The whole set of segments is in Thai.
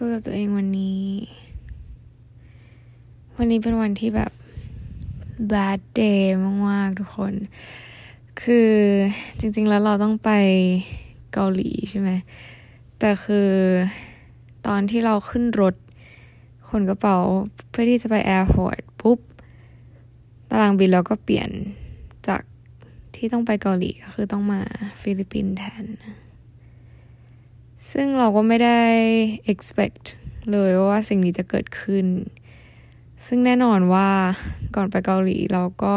คุยกับตัวเองวันนี้ วันนี้เป็นวันที่แบบ bad day มากๆทุกคน คือจริง ๆ แล้วเราต้องไปเกาหลีใช่ไหม แต่คือตอนที่เราขึ้นรถขนกระเป๋าเพื่อที่จะไปแอร์พอร์ตปุ๊บ ตารางบินเราก็เปลี่ยนจากที่ต้องไปเกาหลีก็คือต้องมาฟิลิปปินส์แทน ซึ่งเราก็ไม่ได้ expect เลยว่าสิ่งนี้จะเกิดขึ้น ซึ่งแน่นอนว่าก่อนไปเกาหลีเราก็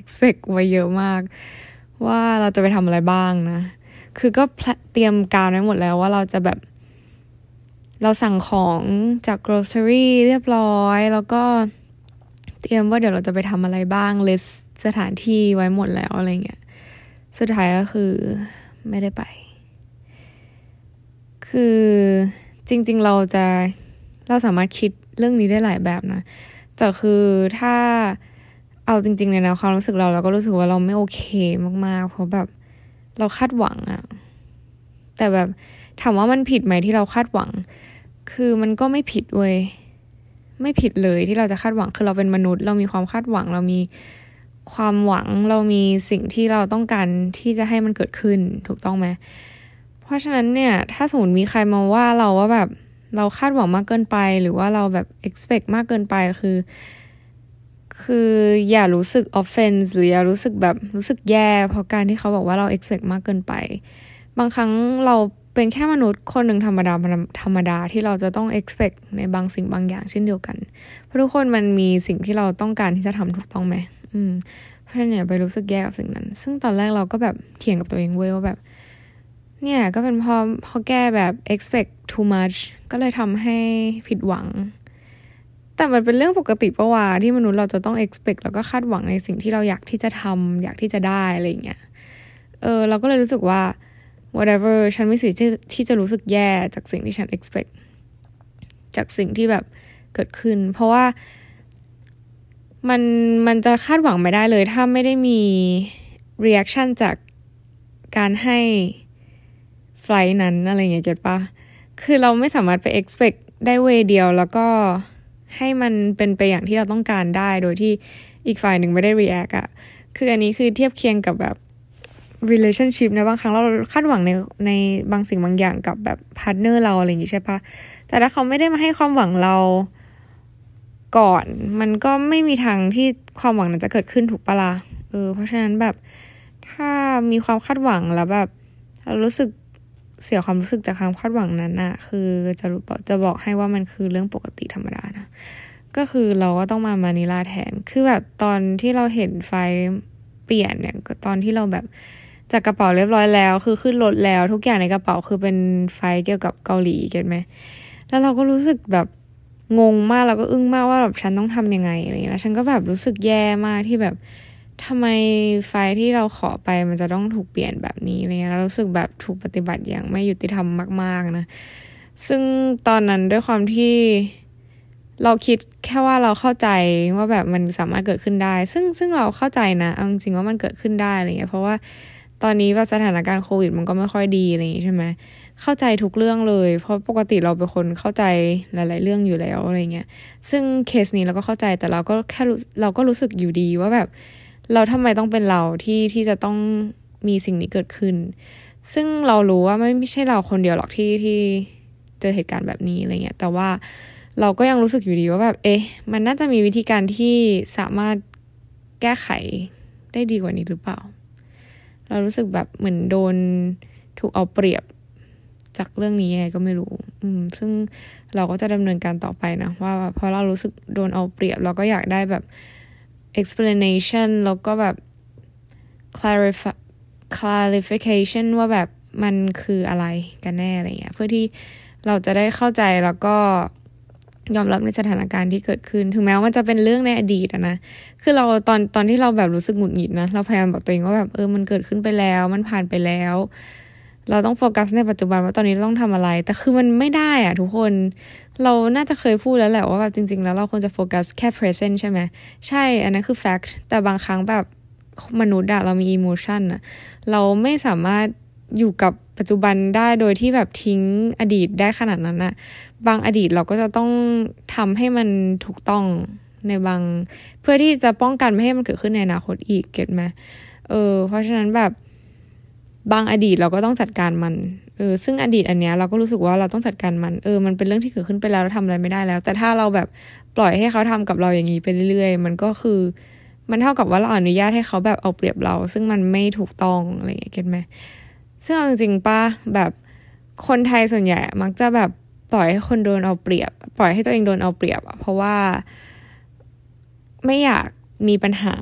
expect ไว้เยอะมาก ว่าเราจะไปทำอะไรบ้างนะ คือก็เตรียมการไว้หมดแล้วว่าเราจะแบบ เราสั่งของจาก grocery เรียบร้อย แล้วก็เตรียมว่าเดี๋ยวเราจะไปทำอะไรบ้าง list สถานที่ไว้หมดแล้วอะไรเงี้ย สุดท้ายก็คือไม่ได้ไป คือจริง ๆ เราจะเราสามารถคิดเรื่องนี้ได้หลายแบบนะ แต่คือถ้าเอาจริงๆเลยนะความรู้สึกเราเราก็รู้สึกว่าเราไม่โอเคมากๆ เพราะแบบเราคาดหวังอะแต่แบบถามว่ามันผิดไหมที่เราคาดหวัง คือมันก็ไม่ผิดเว้ยไม่ผิดเลยที่เราจะคาดหวังคือเราเป็นมนุษย์ เรามีความคาดหวัง เรามีความหวังเรามีสิ่งที่เราต้องการที่จะให้มันเกิดขึ้นถูกต้องไหม เพราะฉะนั้นเนี่ยถ้าสมมติมีใครมาว่าเราว่าแบบเราคาดหวังมากเกินไป หรือว่าเราแบบ expect มากเกินไปคือ คืออย่ารู้สึก offense หรืออย่ารู้สึกแบบรู้สึกแย่ เพราะการที่เขาบอกว่าเรา expect มากเกินไป บางครั้งเราเป็นแค่มนุษย์คนหนึ่งธรรมดาธรรมดาที่เราจะต้อง expect ในบางสิ่งบางอย่างเช่นเดียวกัน เพราะทุกคนมันมีสิ่งที่เราต้องการที่จะทำถูกต้องไหมอืมเพราะฉะนั้นเนี่ยไปรู้สึกแย่กับสิ่งนั้น ซึ่งตอนแรกเราก็แบบเถียงกับตัวเองเว้ยว่าแบบ เนี่ยก็เป็นพอพอแก้แบบ expect too much ก็เลยทำให้ผิดหวัง แต่มันเป็นเรื่องปกติปะวะที่มนุษย์เราจะต้อง expect แล้วก็คาดหวังในสิ่งที่เราอยากที่จะทำอยากที่จะได้อะไรเงี้ย เออเราก็เลยรู้สึกว่า whatever ฉันไม่สิทธิ์ที่จะรู้สึกแย่จากสิ่งที่ฉัน expect จากสิ่งที่แบบเกิดขึ้น เพราะว่ามันมันจะคาดหวังไม่ได้เลย ถ้าไม่ได้มี reaction จากการให้ ไฟล์นั้นอะไรเงี้ยเก็ตปะคือเราไม่สามารถไป expect ได้เวเดียว แล้วก็ให้มันเป็นไปอย่างที่เราต้องการได้ โดยที่อีกฝ่ายหนึ่งไม่ได้ react อะคืออันนี้คือเทียบเคียงกับแบบ relationship นะบางครั้งเราคาดหวังในในบางสิ่งบางอย่างกับแบบ partner เราอะไรอย่างงี้ใช่ปะแต่ถ้าเขาไม่ได้มาให้ความหวังเราก่อน มันก็ไม่มีทางที่ความหวังนั้นจะเกิดขึ้นถูกปะละ่ะเออ เพราะฉะนั้นแบบถ้ามีความคาดหวังแล้วแบบเรารู้สึก เสียความรู้สึกจากความคาดหวังนั้นอะคือจะจะบอกให้ว่ามันคือเรื่องปกติธรรมดานะก็คือเราก็ต้องมามานิลาแทน คือแบบตอนที่เราเห็นไฟเปลี่ยนเนี่ยตอนที่เราแบบจากกระเป๋าเรียบร้อยแล้ว คือขึ้นรถแล้ว ทุกอย่างในกระเป๋าคือเป็นไฟเกี่ยวกับเกาหลีเก็ตไหมแล้วเราก็รู้สึกแบบงงมากแล้วก็อึ้งมากว่าแบบฉันต้องทำยังไงอะไรอย่างเงี้ยฉันก็แบบรู้สึกแย่มากที่แบบ ทำไมไฟที่เราขอไปมันจะต้องถูกเปลี่ยนแบบนี้อะไรเงี้ยเรารู้สึกแบบถูกปฏิบัติอย่างไม่ยุติธรรมมาก ๆนะ ซึ่งตอนนั้นด้วยความที่เราคิดแค่ว่าเราเข้าใจว่าแบบมันสามารถเกิดขึ้นได้ ซึ่งซึ่งเราเข้าใจนะเอาจริงว่ามันเกิดขึ้นได้อะไรเงี้ยเพราะว่าตอนนี้ว่าสถานการณ์โควิดมันก็ไม่ค่อยดีอะไรอย่างงี้ใช่ไหมเข้าใจทุกเรื่องเลย เพราะปกติเราเป็นคนเข้าใจหลาย ๆ เรื่องอยู่แล้วอะไรเงี้ย ซึ่งเคสนี้เราก็เข้าใจแต่เราก็แค่เราก็รู้สึกอยู่ดีว่าแบบ เราทำไมต้องเป็นเราที่ที่จะต้องมีสิ่งนี้เกิดขึ้น ซึ่งเรารู้ว่าไม่ไม่ใช่เราคนเดียวหรอกที่ที่เจอเหตุการณ์แบบนี้อะไรเงี้ยแต่ว่าเราก็ยังรู้สึกอยู่ดีว่าแบบเอ๊ะมันน่าจะมีวิธีการที่สามารถแก้ไขได้ดีกว่านี้หรือเปล่า เรารู้สึกแบบเหมือนโดนถูกเอาเปรียบจากเรื่องนี้ไงก็ไม่รู้ อืม ซึ่งเราก็จะดำเนินการต่อไปนะว่าเพราะเรารู้สึกโดนเอาเปรียบ เราก็อยากได้แบบ explanation แล้วก็แบบ clarify clarification ว่าแบบมันคืออะไรกันแน่อะไรเงี้ย เพื่อที่เราจะได้เข้าใจแล้วก็ยอมรับในสถานการณ์ที่เกิดขึ้น ถึงแม้ว่ามันจะเป็นเรื่องในอดีตนะ คือเราตอนตอนที่เราแบบรู้สึกหงุดหงิดนะ เราพยายามบอกตัวเองว่าแบบเออ มันเกิดขึ้นไปแล้ว มันผ่านไปแล้ว เราต้องโฟกัสในปัจจุบันว่าตอนนี้ต้องทำอะไร แต่คือมันไม่ได้อะทุกคน เราน่าจะเคยพูดแล้วแหละว่าแบบจริง ๆ แล้วเราควรจะโฟกัสแค่ present ใช่ไหมใช่ อันนั้นคือ fact แต่บางครั้งแบบมนุษย์อะเรามี emotion อะเราไม่สามารถอยู่กับปัจจุบันได้โดยที่แบบทิ้งอดีตได้ขนาดนั้นอะบางอดีตเราก็จะต้องทำให้มันถูกต้องในบาง เพื่อที่จะป้องกันไม่ให้มันเกิดขึ้นในอนาคตอีกเก็ตไหมเออ เพราะฉะนั้นแบบบางอดีตเราก็ต้องจัดการมัน เออซึ่งอดีตอันเนี้ยเราก็รู้สึกว่าเราต้องจัดการมันเออมันเป็นเรื่องที่เกิดขึ้นไปแล้วเราทำอะไรไม่ได้แล้ว แต่ถ้าเราแบบปล่อยให้เขาทำกับเราอย่างนี้ไปเรื่อยๆ มันก็คือ มันเท่ากับว่าเราอนุญาตให้เขาแบบเอาเปรียบเรา ซึ่งมันไม่ถูกต้องอะไรอย่างเงี้ยเก็ตไหมซึ่งจริงๆป้าแบบคนไทยส่วนใหญ่มักจะแบบปล่อยให้คนโดนเอาเปรียบ ปล่อยให้ตัวเองโดนเอาเปรียบเพราะว่าไม่อยากมีปัญหา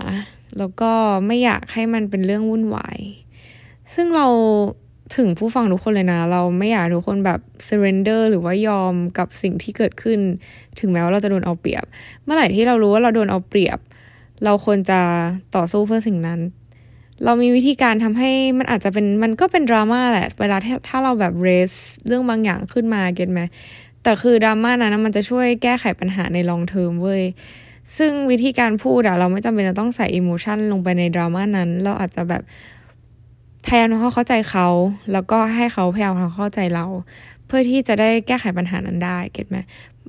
แล้วก็ไม่อยากให้มันเป็นเรื่องวุ่นวาย ซึ่งเรา ถึงผู้ฟังทุกคนเลยนะ เราไม่อยากทุกคนแบบ surrender หรือว่ายอมกับสิ่งที่เกิดขึ้น ถึงแม้ว่าเราจะโดนเอาเปรียบ เมื่อไหร่ที่เรารู้ว่าเราโดนเอาเปรียบ เราควรจะต่อสู้เพื่อสิ่งนั้น เรามีวิธีการทำให้มันอาจจะเป็นมันก็เป็นดราม่าแหละ เวลาถ้าเราแบบ raise เรื่องบางอย่างขึ้นมาเก็ตไหมแต่คือดราม่านั้นมันจะช่วยแก้ไขปัญหาใน long term เว้ยซึ่งวิธีการพูดอะเราไม่จำเป็นจะต้องใส่ emotion ลงไปในดราม่านั้น เราอาจจะแบบ พยายามทำความเข้าใจเขา แล้วก็ให้เขาพยายามทำความเข้าใจเรา เพื่อที่จะได้แก้ไขปัญหานั้นได้เก็ตไหม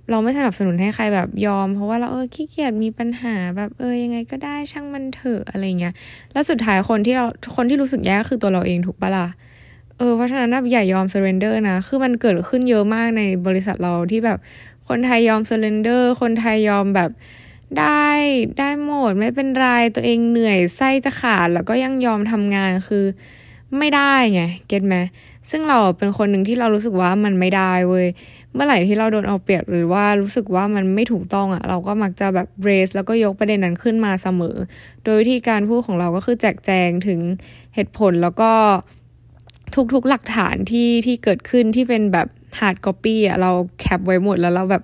เราไม่สนับสนุนให้ใครแบบยอม เพราะว่าเราเออขี้เกียจมีปัญหาแบบเออยังไงก็ได้ช่างมันเถอะอะไรเงี้ยแล้วสุดท้ายคนที่เราคนที่รู้สึกแย่คือตัวเราเองถูกปะล่ะเออเพราะฉะนั้นนะอย่ายอม surrender นะ คือมันเกิดขึ้นเยอะมากในบริษัทเราที่แบบคนไทยยอม surrender คนไทยยอมแบบได้ได้หมดไม่เป็นไรตัวเองเหนื่อยไส้จะขาดแล้วก็ยังยอมทำงานคือ ไม่ได้ไงเก็ตไหมซึ่งเราเป็นคนหนึ่งที่เรารู้สึกว่ามันไม่ได้เว้ยเมื่อไหร่ที่เราโดนเอาเปรียบหรือว่ารู้สึกว่ามันไม่ถูกต้องอะ่ะ เราก็มักจะแบบเบรสแล้วก็ยกประเด็นนั้นขึ้นมาเสมอ โดยวิธีการพูดของเราก็คือแจกแจงถึงเหตุผลแล้วก็ทุกๆหลักฐานที่ที่เกิดขึ้นที่เป็นแบบ hard copy อะเราแคปไว้หมดแล้วเราแบบ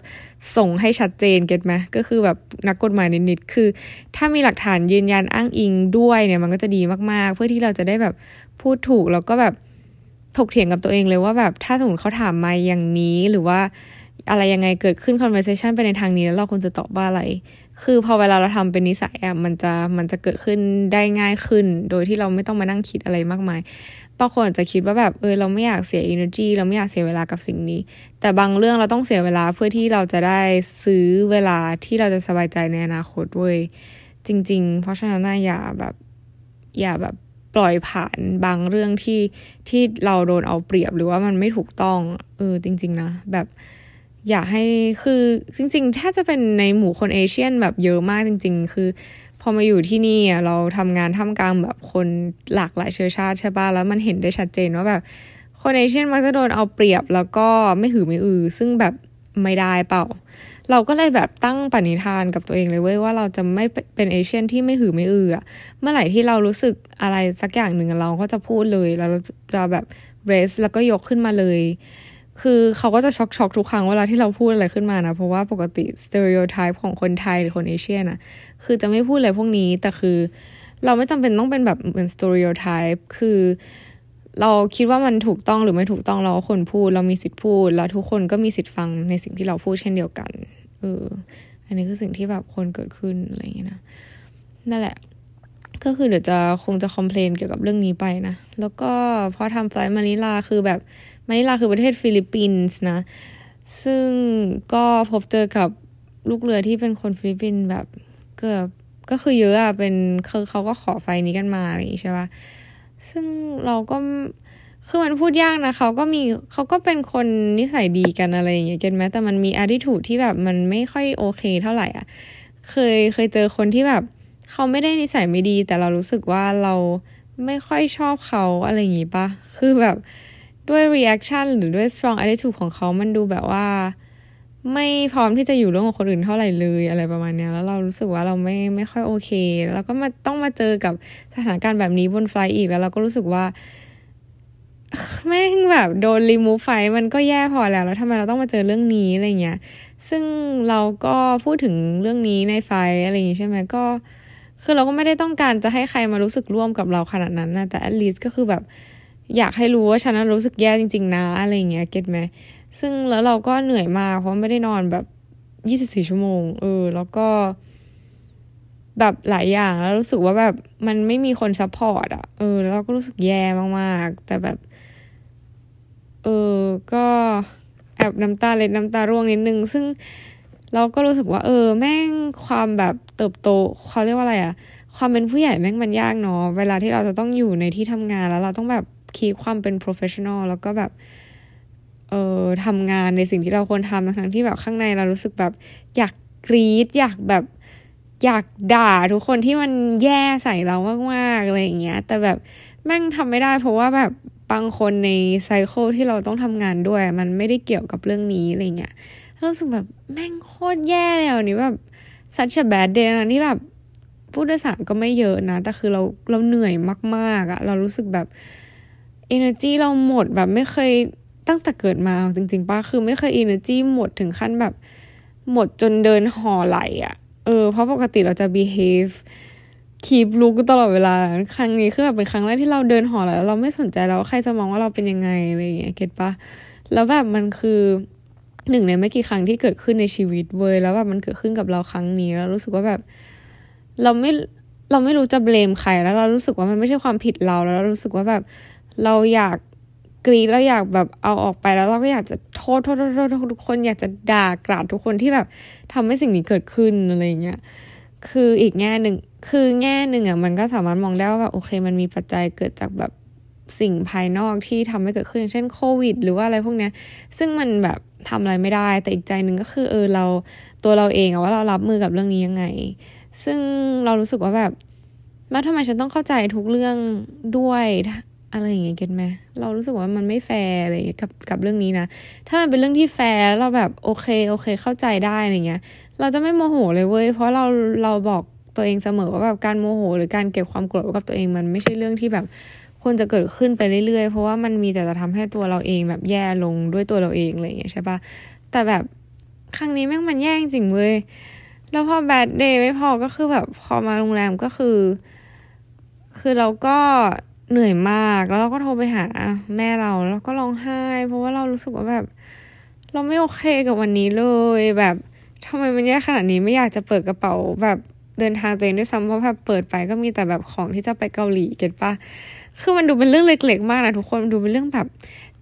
ส่งให้ชัดเจน get ไหมก็คือแบบนักกฎหมายนิดๆคือ ถ้ามีหลักฐานยืนยันอ้างอิงด้วยเนี่ยมันก็จะดีมากๆ เพื่อที่เราจะได้แบบพูดถูกแล้วก็แบบถกเถียงกับตัวเองเลยว่าแบบถ้าสมมติเขาถามมาอย่างนี้หรือว่าอะไรยังไงเกิดขึ้น conversation ไปในทางนี้แล้วเราควรจะตอบว่าอะไร คือพอเวลาเราทำเป็นนิสัยอะมันจะมันจะเกิดขึ้นได้ง่ายขึ้น โดยที่เราไม่ต้องมานั่งคิดอะไรมากมาย บางคนอาจจะคิดว่าแบบเออเราไม่อยากเสีย energy เราไม่อยากเสียเวลากับสิ่งนี้ แต่บางเรื่องเราต้องเสียเวลาเพื่อที่เราจะได้ซื้อเวลาที่เราจะสบายใจในอนาคตเว้ยจริง ๆ เพราะฉะนั้นอย่าแบบอย่าแบบปล่อยผ่านบางเรื่องที่ที่เราโดนเอาเปรียบหรือว่ามันไม่ถูกต้องเออจริง ๆ นะ แบบอยากให้คือจริง ๆ ถ้าจะเป็นในหมู่คนเอเชียนแบบเยอะมากจริง ๆ คือ อมาอยู่ที่นี่อะเราทำงานท่ามกลางแบบคนหลากหลายเชื้อชาติใช่ป่ะแล้วมันเห็นได้ชัดเจนว่าแบบคน Asian มักจะโดนเอาเปรียบแล้วก็ไม่หือไม่อือ ซึ่งแบบไม่ได้เปล่า เราก็เลยแบบตั้งปณิธานกับตัวเองเลยเว้ยว่าเราจะไม่เป็น Asian ที่ไม่หือไม่อือเมื่อไหร่ที่เรารู้สึกอะไรสักอย่างหนึ่งเราก็จะพูดเลยแล้วเราจะแบบ raise แล้วก็ยกขึ้นมาเลย คือเขาก็จะช็อกช็อกทุกครั้งเวลาที่เราพูดอะไรขึ้นมานะ เพราะว่าปกติ stereotype ของคนไทยหรือคนเอเชียนะคือจะไม่พูดอะไรพวกนี้ แต่คือเราไม่จำเป็นต้องเป็นแบบเหมือน stereotype คือเราคิดว่ามันถูกต้องหรือไม่ถูกต้องเราควรพูด เรามีสิทธิ์พูด แล้วทุกคนก็มีสิทธิ์ฟังในสิ่งที่เราพูดเช่นเดียวกันเอออันนี้คือสิ่งที่แบบควรเกิดขึ้นอะไรอย่างเงี้ยนะนั่นแหละ ก็คือเดี๋ยวจะคงจะ complain เกี่ยวกับเรื่องนี้ไปนะ แล้วก็พอทำ flight มานิลาคือแบบ มานิลาคือประเทศฟิลิปปินส์นะ ซึ่งก็พบเจอกับลูกเรือที่เป็นคนฟิลิปปินส์แบบเกือบก็คือเยอะอะเป็นคือเขาก็ขอไฟนี้กันมาอะไรอย่างงี้ใช่ปะซึ่งเราก็คือมันพูดยากนะเขาก็มีเขาก็เป็นคนนิสัยดีกันอะไรอย่างเงี้ยเก็ตไหมแต่มันมีอาดิถูดที่แบบมันไม่ค่อยโอเคเท่าไหร่อะ เคยเคยเจอคนที่แบบ เขาไม่ได้นิสัยไม่ดี แต่เรารู้สึกว่าเราไม่ค่อยชอบเขาอะไรอย่างงี้ปะคือแบบ ด้วย reaction หรือด้วย strong attitude ของเขามันดูแบบว่า ไม่พร้อมที่จะอยู่ร่วมกับคนอื่นเท่าไหร่เลยอะไรประมาณเนี้ยแล้วเรารู้สึกว่าเราไม่ไม่ค่อยโอเค แล้วก็มาต้องมาเจอกับสถานการณ์แบบนี้บนไฟอีกแล้วเราก็รู้สึกว่าแม่งแบบโดนรีมูฟไฟมันก็แย่พอแล้ว แล้วทำไมเราต้องมาเจอเรื่องนี้อะไรเงี้ย ซึ่งเราก็พูดถึงเรื่องนี้ในไฟอะไรอย่างงี้ใช่ไหมก็ คือเราก็ไม่ได้ต้องการจะให้ใครมารู้สึกร่วมกับเราขนาดนั้นนะแต่ at least ก็คือแบบ อยากให้รู้ว่าฉันนั้นรู้สึกแย่จริง ๆ นะอะไรเงี้ย get ไหมซึ่งแล้วเราก็เหนื่อยมากเพราะไม่ได้นอนแบบยี่สิบสี่ชั่วโมง เออ แล้วก็ แบบหลายอย่างแล้วรู้สึกว่าแบบมันไม่มีคน support อะ เออ แล้วเราก็รู้สึกแย่มากๆ แต่แบบ เออ ก็แอบน้ำตาเล็ดน้ำตาร่วงนิดนึง ซึ่งเราก็รู้สึกว่า เออ แม่งความแบบเติบโตเขาเรียกว่าอะไรอะความเป็นผู้ใหญ่แม่งมันยากเนาะเวลาที่เราจะต้องอยู่ในที่ทำงานแล้วเราต้องแบบ คีความเป็น professional แล้วก็แบบ เอ่อทำงานในสิ่งที่เราควรทำทั้งที่แบบข้างในเรารู้สึกแบบ อยากกรีดอยากแบบอยากด่าทุกคนที่มันแย่ใส่เรามากๆอะไรอย่างเงี้ย แต่แบบแม่งทำไม่ได้ เพราะว่าแบบบางคนในไซเคิลที่เราต้องทำงานด้วย มันไม่ได้เกี่ยวกับเรื่องนี้อะไรเงี้ยรู้สึกแบบแม่งโคตรแย่เลยวันนี้แบบ such a bad day นะที่แบบผู้โดยสารก็ไม่เยอะนะ แต่คือเราเราเหนื่อยมากๆอะเรารู้สึกแบบ energy เราหมดแบบไม่เคยตั้งแต่เกิดมาจริงๆป้าคือไม่เคย energy หมดถึงขั้นแบบ หมดจนเดินห่อไหลอะเออ เพราะปกติเราจะ behave คีบลุกตลอดเวลา ครั้งนี้คือแบบเป็นครั้งแรกที่เราเดินหอแล้ว เราไม่สนใจแล้วใครจะมองว่าเราเป็นยังไงอะไรอย่างเงี้ยเก็ตปะแล้วแบบมันคือหนึ่งในไม่กี่ครั้งที่เกิดขึ้นในชีวิตเว้ยแล้วแบบมันเกิดขึ้นกับเราครั้งนี้แล้วรู้สึกว่าแบบ เราไม่เราไม่รู้จะเบลมใครแล้ว เรารู้สึกว่ามันไม่ใช่ความผิดเราแล้วเรารู้สึกว่าแบบ เราอยากกรีดแล้วอยากแบบเอาออกไปแล้วเราก็อยากจะโทษโทษโทษโทษทุกคนอยากจะด่ากราดทุกคนที่แบบทำให้สิ่งนี้เกิดขึ้นอะไรเงี้ยคืออีกแง่หนึ่งคือแง่หนึ่งอะมันก็สามารถมองได้ว่าแบบโอเค มันมีปัจจัยเกิดจากแบบสิ่งภายนอกที่ทำให้เกิดขึ้นเช่นโควิด หรือว่าอะไรพวกเนี้ย ซึ่งมันแบบทำอะไรไม่ได้ แต่อีกใจหนึ่งก็คือเออเราตัวเราเองอะว่าเรารับมือกับเรื่องนี้ยังไง ซึ่งเรารู้สึกว่าแบบว่าทำไมฉันต้องเข้าใจทุกเรื่องด้วย อะไรอย่างเงี้ย get ไหมเรารู้สึกว่ามันไม่แฟร์อะไรกับกับเรื่องนี้นะ ถ้ามันเป็นเรื่องที่แฟร์เราแบบโอเคโอเค เข้าใจได้อะไรเงี้ย เราจะไม่โมโหเลยเว้ยเพราะเราเราบอกตัวเองเสมอว่าแบบการโมโห หรือการเก็บความโกรธกับตัวเองมันไม่ใช่เรื่องที่แบบควรจะเกิดขึ้นไปเรื่อยๆ เพราะว่ามันมีแต่จะทำให้ตัวเราเองแบบแย่ลงด้วยตัวเราเองอะไรเงี้ยใช่ปะแต่แบบครั้งนี้แม่งมันแย่จริงเว้ยแล้วพอแบดเดย์ไม่พอก็คือแบบพอมาโรงแรมก็คือ คือเราก็ เหนื่อยมากแล้วเราก็โทรไปหาแม่เราแล้วก็ร้องไห้ เพราะว่าเรารู้สึกว่าแบบ เราไม่โอเคกับวันนี้เลย แบบทำไมมันแย่ขนาดนี้ไม่อยากจะเปิดกระเป๋าแบบเดินทางตัวเองด้วยซ้ำเพราะแบบเปิดไปก็มีแต่แบบของที่จะไปเกาหลีเก็ตปะคือมันดูเป็นเรื่องเล็ก ๆ มากนะทุกคนดูเป็นเรื่องแบบ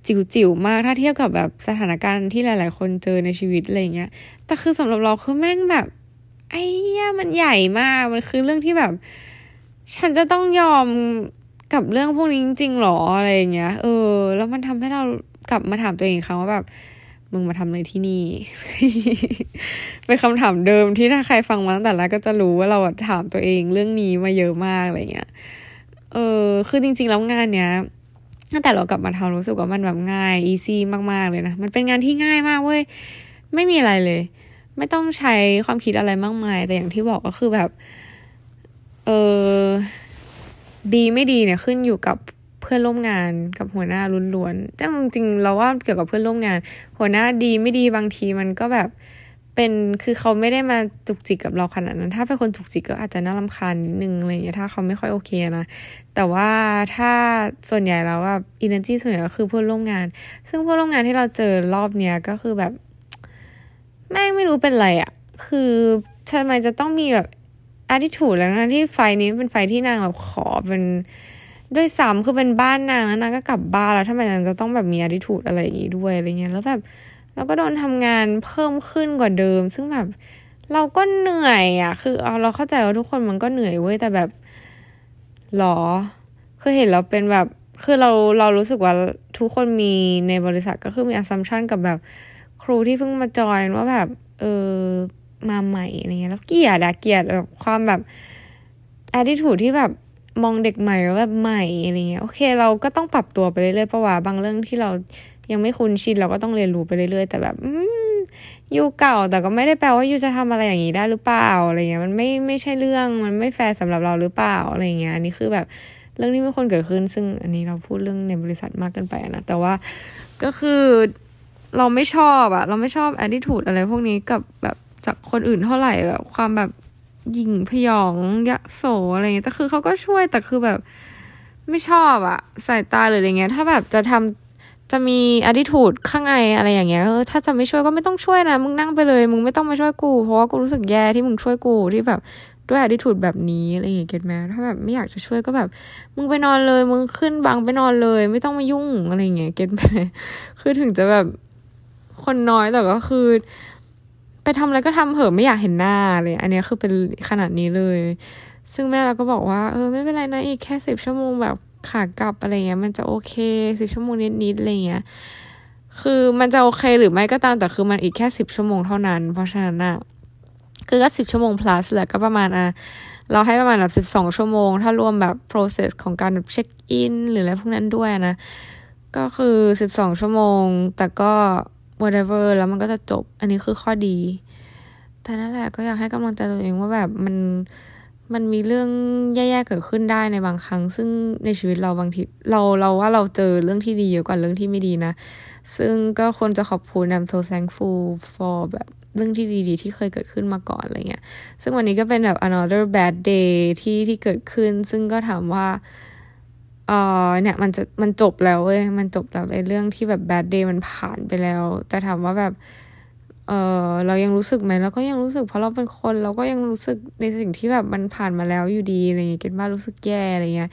จิ๋วๆมากถ้าเทียบกับแบบสถานการณ์ที่หลาย ๆ คนเจอในชีวิตอะไรเงี้ย แต่คือสำหรับเราคือแม่งแบบไอ้เหี้ยมันใหญ่มากมันคือเรื่องที่แบบ ฉันจะต้องยอม กับเรื่องพวกนี้จริงๆหรออะไรอย่างเงี้ย เออ แล้วมันทำให้เรากลับมาถามตัวเองครั้งว่าแบบมึงมาทำอะไรที่นี่เป็นคำถามเดิมที่ถ้าใครฟังมาตั้งแต่แรกก็จะรู้ว่าเราถามตัวเองเรื่องนี้มาเยอะมากอะไรเงี้ย เออ คือจริง ๆ แล้วงานเนี้ยตั้งแต่เรากลับมาทำรู้สึกว่ามันแบบง่ายอีซี่มาก ๆ เลยนะ มันเป็นงานที่ง่ายมากเว้ย ไม่มีอะไรเลย ไม่ต้องใช้ความคิดอะไรมากมาย แต่อย่างที่บอกก็คือแบบ เออ ดีไม่ดีเนี่ยขึ้นอยู่กับเพื่อนร่วมงานกับหัวหน้าล้วนๆจริงๆเราว่าเกี่ยวกับเพื่อนร่วมงาน หัวหน้าดีไม่ดีบางทีมันก็แบบเป็นคือเขาไม่ได้มาจุกจิกกับเราขนาดนั้น ถ้าเป็นคนจุกจิกก็อาจจะน่ารำคาญนิดนึงอะไรอย่างเงี้ยถ้าเขาไม่ค่อยโอเคนะแต่ว่าถ้าส่วนใหญ่แล้วว่า energy ส่วนใหญ่ก็คือเพื่อนร่วมงาน ซึ่งเพื่อนร่วมงานที่เราเจอรอบเนี้ยก็คือแบบแม่งไม่รู้เป็นไรอะ่ะ คือทำไมจะต้องมีแบบ attitude แล้วนะที่ไฟนี้เป็นไฟที่นางแบบขอเป็นด้วยซ้ำคือเป็นบ้านนางแล้วนางก็กลับบ้านแล้วทำไมนางจะต้องแบบมีอาทิถูอะไรอย่างงี้ด้วยอะไรเงี้ยแล้วแบบเราก็โดนทำงานเพิ่มขึ้นกว่าเดิม ซึ่งแบบเราก็เหนื่อยอะ คือเอาเราเข้าใจว่าทุกคนมันก็เหนื่อยเว้ยแต่แบบหรอคือเห็นเราเป็นแบบคือเราเรารู้สึกว่าทุกคนมีในบริษัทก็คือมีอัซซัมชันกับแบบครูที่เพิ่งมาจอยว่าแบบ เออ มาใหม่อะไรเงี้ยแล้วเกลียดอะเกลียดแบบความแบบattitude ที่แบบมองเด็กใหม่แล้วแบบใหม่อะไรเงี้ยโอเค เราก็ต้องปรับตัวไปเรื่อยๆเพราะว่าบางเรื่องที่เรายังไม่คุ้นชินเราก็ต้องเรียนรู้ไปเรื่อยๆ แต่แบบ you เก่าแต่ก็ไม่ได้แปลว่า you จะทำอะไรอย่างนี้ได้หรือเปล่าอะไรเงี้ยมันไม่ไม่ใช่เรื่องมันไม่แฟร์สำหรับเราหรือเปล่าอะไรเงี้ยอันนี้คือแบบเรื่องที่ไม่ควรเกิดขึ้น ซึ่งอันนี้เราพูดเรื่องในบริษัทมากเกินไปนะแต่ว่าก็คือเราไม่ชอบอะเราไม่ชอบ attitude อะไรพวกนี้กับแบบ จากคนอื่นเท่าไหร่แบบความแบบหยิ่งพยองยะโสอะไรเงี้ยแต่คือเขาก็ช่วยแต่คือแบบไม่ชอบอะสายตาหรืออะไรเงี้ย ถ้าแบบจะทำจะมีอดิทูดข้างในอะไรอย่างเงี้ยเออถ้าจะไม่ช่วยก็ไม่ต้องช่วยนะมึงนั่งไปเลย มึงไม่ต้องมาช่วยกู เพราะว่ากูรู้สึกแย่ที่มึงช่วยกูที่แบบด้วยอ t ิทูดแบบนี้อะไรอย่างเงี้ยเก็ตไหมถ้าแบบไม่อยากจะช่วยก็แบบ มึงไปนอนเลย มึงขึ้นบังไปนอนเลย ไม่ต้องมายุ่งอะไรอย่างเงี้ยเก็ตไหมคือถึงจะแบบคนน้อยแต่ก็คือ ไปทำอะไรก็ทำเถอะไม่อยากเห็นหน้าเลย อันนี้คือเป็นขนาดนี้เลย ซึ่งแม่เราก็บอกว่า เออไม่เป็นไรนะอีกแค่สิบชั่วโมงแบบขากลับอะไรเงี้ย มันจะโอเคสิบชั่วโมงนิดๆอะไรเงี้ยคือมันจะโอเคหรือไม่ก็ตามแต่คือมันอีกแค่สิบชั่วโมงเท่านั้น เพราะฉะนั้นอะคือก็สิบชั่วโมง plus แหละก็ประมาณอะเราให้ประมาณแบบสิบสองชั่วโมง ถ้ารวมแบบ process ของการแบบเช็คอินหรืออะไรพวกนั้นด้วยนะ ก็คือสิบสองชั่วโมง แต่ก็ whatever แล้วมันก็จะจบ อันนี้คือข้อดี แต่นั่นแหละก็อยากให้กำลังใจตัวเองว่าแบบมันมันมีเรื่องแย่ๆเกิดขึ้นได้ในบางครั้ง ซึ่งในชีวิตเราบางทีเราเราว่าเราเจอเรื่องที่ดีเยอะกว่าเรื่องที่ไม่ดีนะ ซึ่งก็ควรจะขอบคุณ I'm so thankful for แบบเรื่องที่ดีๆ ที่เคยเกิดขึ้นมาก่อนอะไรเงี้ย ซึ่งวันนี้ก็เป็นแบบ another bad day ที่ที่เกิดขึ้น ซึ่งก็ถามว่า เออเนี่ยมันจะมันจบแล้วเว้ยมันจบแล้วไอ้เรื่องที่แบบ bad day มันผ่านไปแล้ว จะถามว่าแบบ เออเรายังรู้สึกไหมเราก็ยังรู้สึกเพราะเราเป็นคนเราก็ยังรู้สึกในสิ่งที่แบบมันผ่านมาแล้วอยู่ดีอะไรเงี้ยเก็ตบ้ารู้สึกแย่อะไรเงี้ย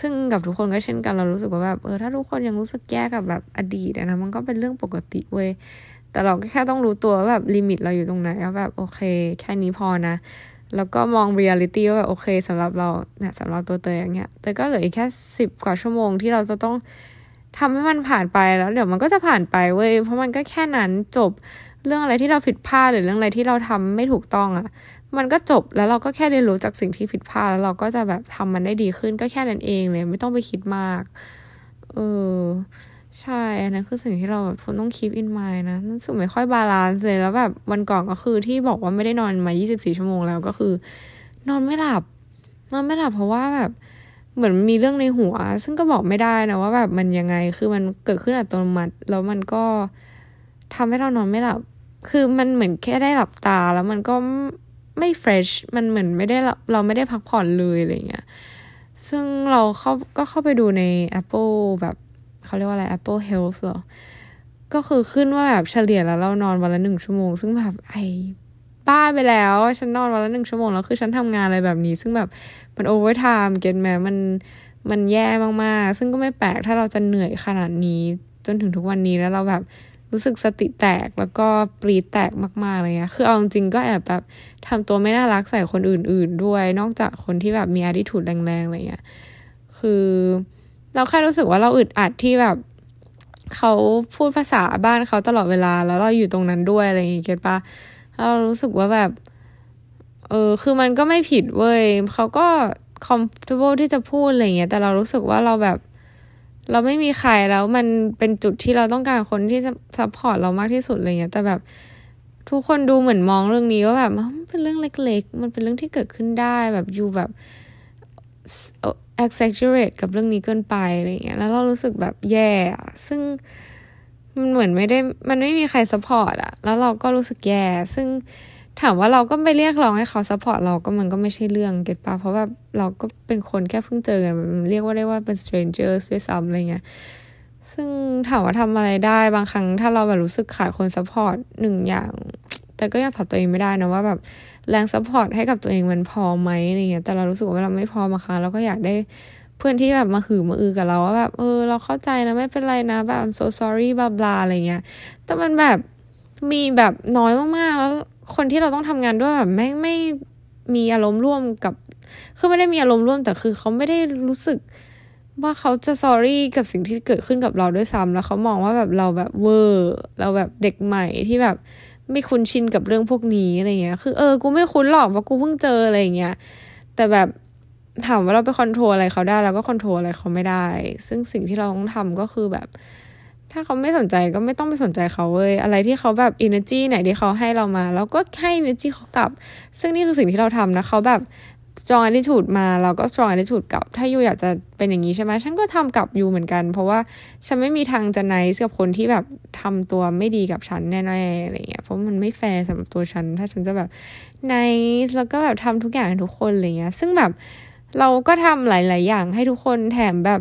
ซึ่งกับทุกคนก็เช่นกันเรารู้สึกว่าแบบเออถ้าทุกคนยังรู้สึกแย่กับแบบอดีตนะมันก็เป็นเรื่องปกติเว้ยแต่เราก็แค่ต้องรู้ตัวว่าแบบลิมิตเราอยู่ตรงไหนว่าแบบโอเค แค่นี้พอนะ แล้วก็มองเรียลิตี้ว่าโอเคสำหรับเราเนี่ยสำหรับตัวเตยอย่างเงี้ยแต่ก็เหลืออีกแค่สิบกว่าชั่วโมงที่เราจะต้องทำให้มันผ่านไปแล้วเดี๋ยวมันก็จะผ่านไปเว้ยเพราะมันก็แค่นั้นจบเรื่องอะไรที่เราผิดพลาดหรือเรื่องอะไรที่เราทำไม่ถูกต้องอะ่ะ มันก็จบแล้วเราก็แค่เรียนรู้จากสิ่งที่ผิดพลาดแล้วเราก็จะแบบทำมันได้ดีขึ้นก็แค่นั้นเองเลย ไม่ต้องไปคิดมาก เออ ใช่อันนั้นคือสิ่งที่เราแบบต้อง keep in mind นะรู้สึกไม่ค่อย balance เลยแล้วแบบวันก่อนก็คือที่บอกว่าไม่ได้นอนมา 24 ชั่วโมงแล้วก็คือ นอนไม่หลับ นอนไม่หลับเพราะว่าแบบเหมือนมีเรื่องในหัว ซึ่งก็บอกไม่ได้นะว่าแบบมันยังไงคือมันเกิดขึ้นอัตโนมัติแล้วมันก็ทำให้เรานอนไม่หลับ คือมันเหมือนแค่ได้หลับตา แล้วมันก็ไม่เฟรชมันเหมือนไม่ได้เราไม่ได้พักผ่อนเลยอะไรเงี้ยซึ่งเราเข้าก็เข้าไปดูใน Apple แบบ เขาเรียกว่าอะไร Apple Health หรอ ก็คือขึ้นว่าแบบเฉลี่ยแล้วเรานอนวันละหนึ่งชั่วโมง ซึ่งแบบไอ้บ้าไปแล้ว ฉันนอนวันละหนึ่งชั่วโมงแล้วคือฉันทำงานอะไรแบบนี้ ซึ่งแบบมัน overtime get แมะมันมันแย่มากๆ ซึ่งก็ไม่แปลกถ้าเราจะเหนื่อยขนาดนี้ จนถึงทุกวันนี้แล้วเราแบบรู้สึกสติแตกแล้วก็ปรี๊ดแตกมากๆเลยอะคือเอาจริงก็แอบแบบทำตัวไม่น่ารักใส่คนอื่น ๆ ด้วย นอกจากคนที่แบบมี attitude แรงๆอะไรเงี้ย คือ เราแค่รู้สึกว่าเราอึดอัดที่แบบเขาพูดภาษาบ้านเขาตลอดเวลา แล้วเราอยู่ตรงนั้นด้วยอะไรอย่างเงี้ย get ปะเรารู้สึกว่าแบบ เออ คือมันก็ไม่ผิดเว้ยเขาก็ comfortable ที่จะพูดอะไรเงี้ย แต่เรารู้สึกว่าเราแบบ เราไม่มีใครแล้วมันเป็นจุดที่เราต้องการคนที่จะ support เรามากที่สุดอะไรเงี้ย แต่แบบทุกคนดูเหมือนมองเรื่องนี้ว่าแบบมันเป็นเรื่องเล็ก ๆ มันเป็นเรื่องที่เกิดขึ้นได้แบบอยู่แบบ exaggerate กับเรื่องนี้เกินไปอะไรเงี้ยแล้วเรารู้สึกแบบแย่ซึ่งมันเหมือนไม่ได้มันไม่มีใคร support อะแล้วเราก็รู้สึกแย่ซึ่งถามว่าเราก็ไปเรียกร้องให้เขา support เราก็มันก็ไม่ใช่เรื่อง get ปะเพราะว่าเราก็เป็นคนแค่เพิ่งเจอกันเรียกว่าได้ว่าเป็น strangers ด้วยซ้ำอะไรเงี้ยซึ่งถามว่าทำอะไรได้บางครั้งถ้าเราแบบรู้สึกขาดคน support หนึ่งอย่าง แต่ก็ยังถอดตัวเองไม่ได้นะว่าแบบแรง support ให้กับตัวเองมันพอไหมอะไรเงี้ย แต่เรารู้สึกว่าเราไม่พอบางครั้งเราก็อยากได้เพื่อนที่แบบมาหือมาอือกับเราว่าแบบเออเราเข้าใจนะไม่เป็นไรนะแบบ I'm so sorry blah blah อะไรเงี้ย แต่มันแบบมีแบบน้อยมากๆ แล้วคนที่เราต้องทำงานด้วยแบบไม่งไม่มีอารมณ์ร่วมกับ คือไม่ได้มีอารมณ์ร่วมแต่คือเขาไม่ได้รู้สึกว่าเขาจะ sorry กับสิ่งที่เกิดขึ้นกับเราด้วยซ้ำแล้วเขามองว่าแบบเราแบบเวอร์ เราแบบเด็กใหม่ที่แบบ ไม่คุ้นชินกับเรื่องพวกนี้อะไรเงี้ย คือเออ กูไม่คุ้นหรอกเพราะกูเพิ่งเจออะไรเงี้ย แต่แบบถามว่าเราไป control อะไรเขาได้เราก็ control อะไรเขาไม่ได้ ซึ่งสิ่งที่เราต้องทำก็คือแบบ ถ้าเขาไม่สนใจก็ไม่ต้องไปสนใจเขาเว้ย อะไรที่เขาแบบ energy ไหนที่เขาให้เรามาเราก็ให้ energy เขากลับ ซึ่งนี่คือสิ่งที่เราทำนะเขาแบบ จอง attitude มาเราก็จอง attitude กลับ ถ้า you อยากจะเป็นอย่างนี้ใช่ไหมฉันก็ทำกับ you เหมือนกัน เพราะว่าฉันไม่มีทางจะไนส์กับคนที่แบบทำตัวไม่ดีกับฉันแน่ๆอะไรเงี้ยเพราะมันไม่แฟร์สำหรับตัวฉัน ถ้าฉันจะแบบไนส์แล้วก็แบบทำทุกอย่างให้ทุกคนอะไรเงี้ย ซึ่งแบบเราก็ทำหลาย ๆ อย่างให้ทุกคนแถมแบบ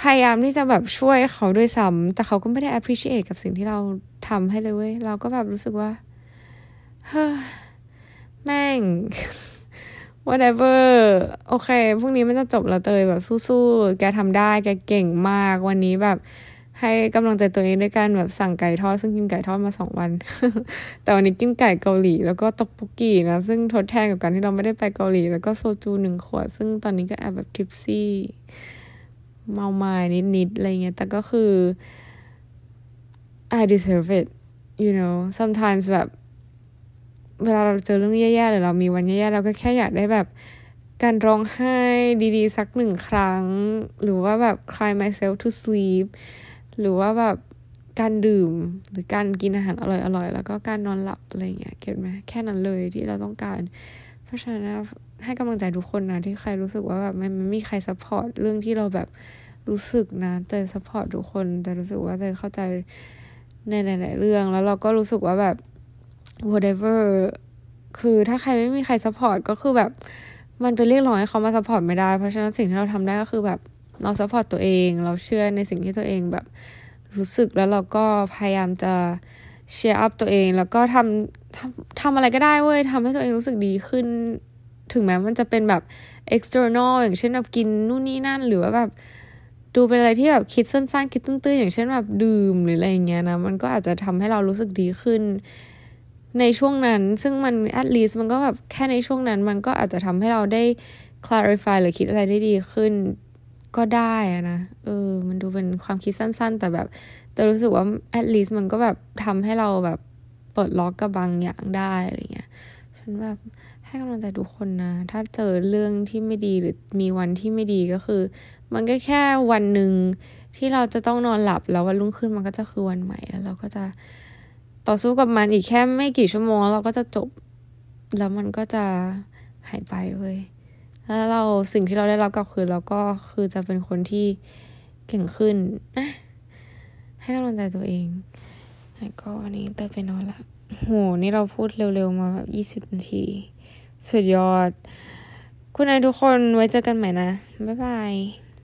พยายามที่จะแบบช่วยเขาด้วยซ้ำแต่เขาก็ไม่ได้ appreciate กับสิ่งที่เราทำให้เลยเว้ย เราก็แบบรู้สึกว่า เฮ้อ แม่ง whatever โอเคพรุ่งนี้มันจะจบแล้วเตยแบบสู้ๆ แกทำได้ แกเก่งมาก วันนี้แบบ ให้กำลังใจตัวเองด้วยการแบบสั่งไก่ทอด ซึ่งกินไก่ทอดมาสองวัน แต่วันนี้กินไก่เกาหลี แล้วก็ตกปุกีนะ ซึ่งทดแทนกับการที่เราไม่ได้ไปเกาหลี แล้วก็โซจูหนึ่งขวด ซึ่งตอนนี้ก็แอบแบบทริปซี่เมาไม้นิดๆอะไรเงี้ย แต่ก็คือ I deserve it you know sometimes แบบ เวลาเราเจอเรื่องแย่ๆหรือเรามีวันแย่ๆเราก็แค่อยากได้แบบการร้องไห้ดีๆ สักหนึ่งครั้ง หรือว่าแบบ cry myself to sleep หรือว่าแบบการดื่มหรือการกินอาหารอร่อยๆ แล้วก็การนอนหลับอะไรเงี้ย get ไหมแค่นั้นเลยที่เราต้องการ เพราะฉะนั้นให้กำลังใจทุกคนนะที่ใครรู้สึกว่าแบบมันไม่มีใคร support เรื่องที่เราแบบรู้สึกนะแต่ support ทุกคนแต่รู้สึกว่าแต่เข้าใจในหลายๆเรื่อง แล้วเราก็รู้สึกว่าแบบ whatever คือถ้าใครไม่มีใคร support ก็คือแบบมันไปเรียกร้องให้เขามา support ไม่ได้ เพราะฉะนั้นสิ่งที่เราทำได้ก็คือแบบเรา support ตัวเอง เราเชื่อในสิ่งที่ตัวเองแบบรู้สึกแล้วเราก็พยายามจะ cheer up ตัวเอง แล้วก็ทำทำทำอะไรก็ได้เว้ยทำให้ตัวเองรู้สึกดีขึ้น ถึงแม้มันจะเป็นแบบ external อย่างเช่นแบบกินนู่นนี่นั่น หรือว่าแบบดูเป็นอะไรที่แบบคิดสั้นๆ คิดตื้นๆ อย่างเช่นแบบดื่มหรืออะไรอย่างเงี้ยนะ มันก็อาจจะทำให้เรารู้สึกดีขึ้น ในช่วงนั้น ซึ่งมัน at least มันก็แบบแค่ในช่วงนั้น มันก็อาจจะทำให้เราได้ clarify หรือคิดอะไรได้ดีขึ้นก็ได้อะนะ เออ มันดูเป็นความคิดสั้น ๆ แต่แบบ แต่รู้สึกว่า at least มันก็แบบทำให้เราแบบเปิดล็อกกับบางอย่างได้อะไรเงี้ย ฉันแบบให้กำลังใจทุกคนนะ ถ้าเจอเรื่องที่ไม่ดีหรือมีวันที่ไม่ดีก็คือ มันก็แค่วันหนึ่งที่เราจะต้องนอนหลับแล้ววันรุ่งขึ้นมันก็จะคือวันใหม่แล้วเราก็จะ ต่อสู้กับมันอีกแค่ไม่กี่ชั่วโมงเราก็จะจบ แล้วมันก็จะหายไปเว้ยแล้วเราสิ่งที่เราได้รับกลับคืนเราก็คือจะเป็นคนที่เก่งขึ้นนะให้กำลังใจตัวเองก็วันนี้เติมไปนอนละโห นี่เราพูดเร็วๆมาแบบยี่สิบนาที สุดยอด คุณนายทุกคนไว้เจอกันใหม่นะ บ๊ายบาย